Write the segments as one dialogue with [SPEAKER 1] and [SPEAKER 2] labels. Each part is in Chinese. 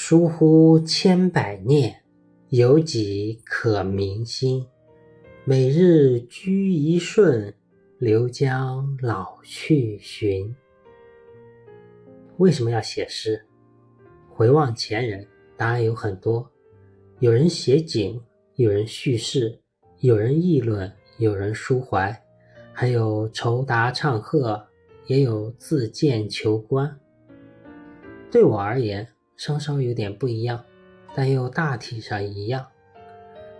[SPEAKER 1] 疏忽千百念，有几可明心？每日居一瞬，留将老去寻。为什么要写诗？回望前人，答案有很多。有人写景，有人叙事，有人议论，有人抒怀，还有酬答唱和，也有自荐求官。对我而言，稍稍有点不一样，但又大体上一样，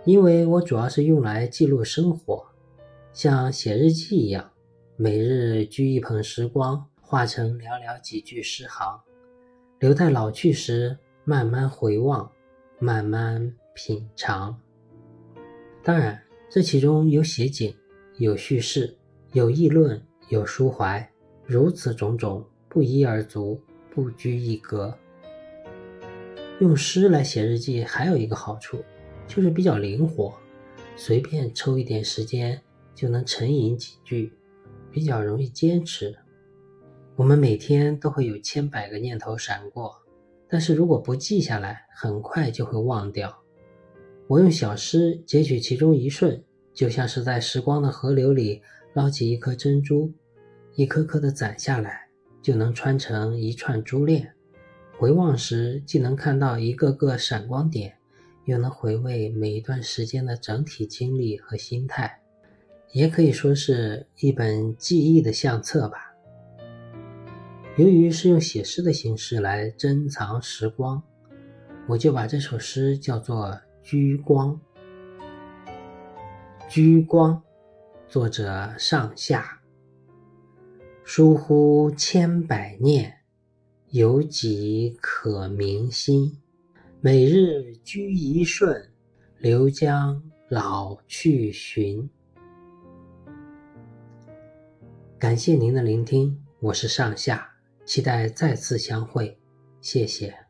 [SPEAKER 1] 因为我主要是用来记录生活，像写日记一样，每日掬一捧时光，化成寥寥几句诗行，留待老去时慢慢回望，慢慢品尝。当然，这其中有写景，有叙事，有议论，有抒怀，如此种种，不一而足，不拘一格。用诗来写日记还有一个好处，就是比较灵活，随便抽一点时间就能沉吟几句，比较容易坚持。我们每天都会有千百个念头闪过，但是如果不记下来，很快就会忘掉。我用小诗截取其中一瞬，就像是在时光的河流里捞起一颗珍珠，一颗颗的攒下来，就能穿成一串珠链。回望时，既能看到一个个闪光点，又能回味每一段时间的整体经历和心态，也可以说是一本记忆的相册吧。由于是用写诗的形式来珍藏时光，我就把这首诗叫做《居光》。居光，作者上下。疏忽千百念。有几可明心？每日居一瞬，留将老去寻。感谢您的聆听，我是上下，期待再次相会，谢谢。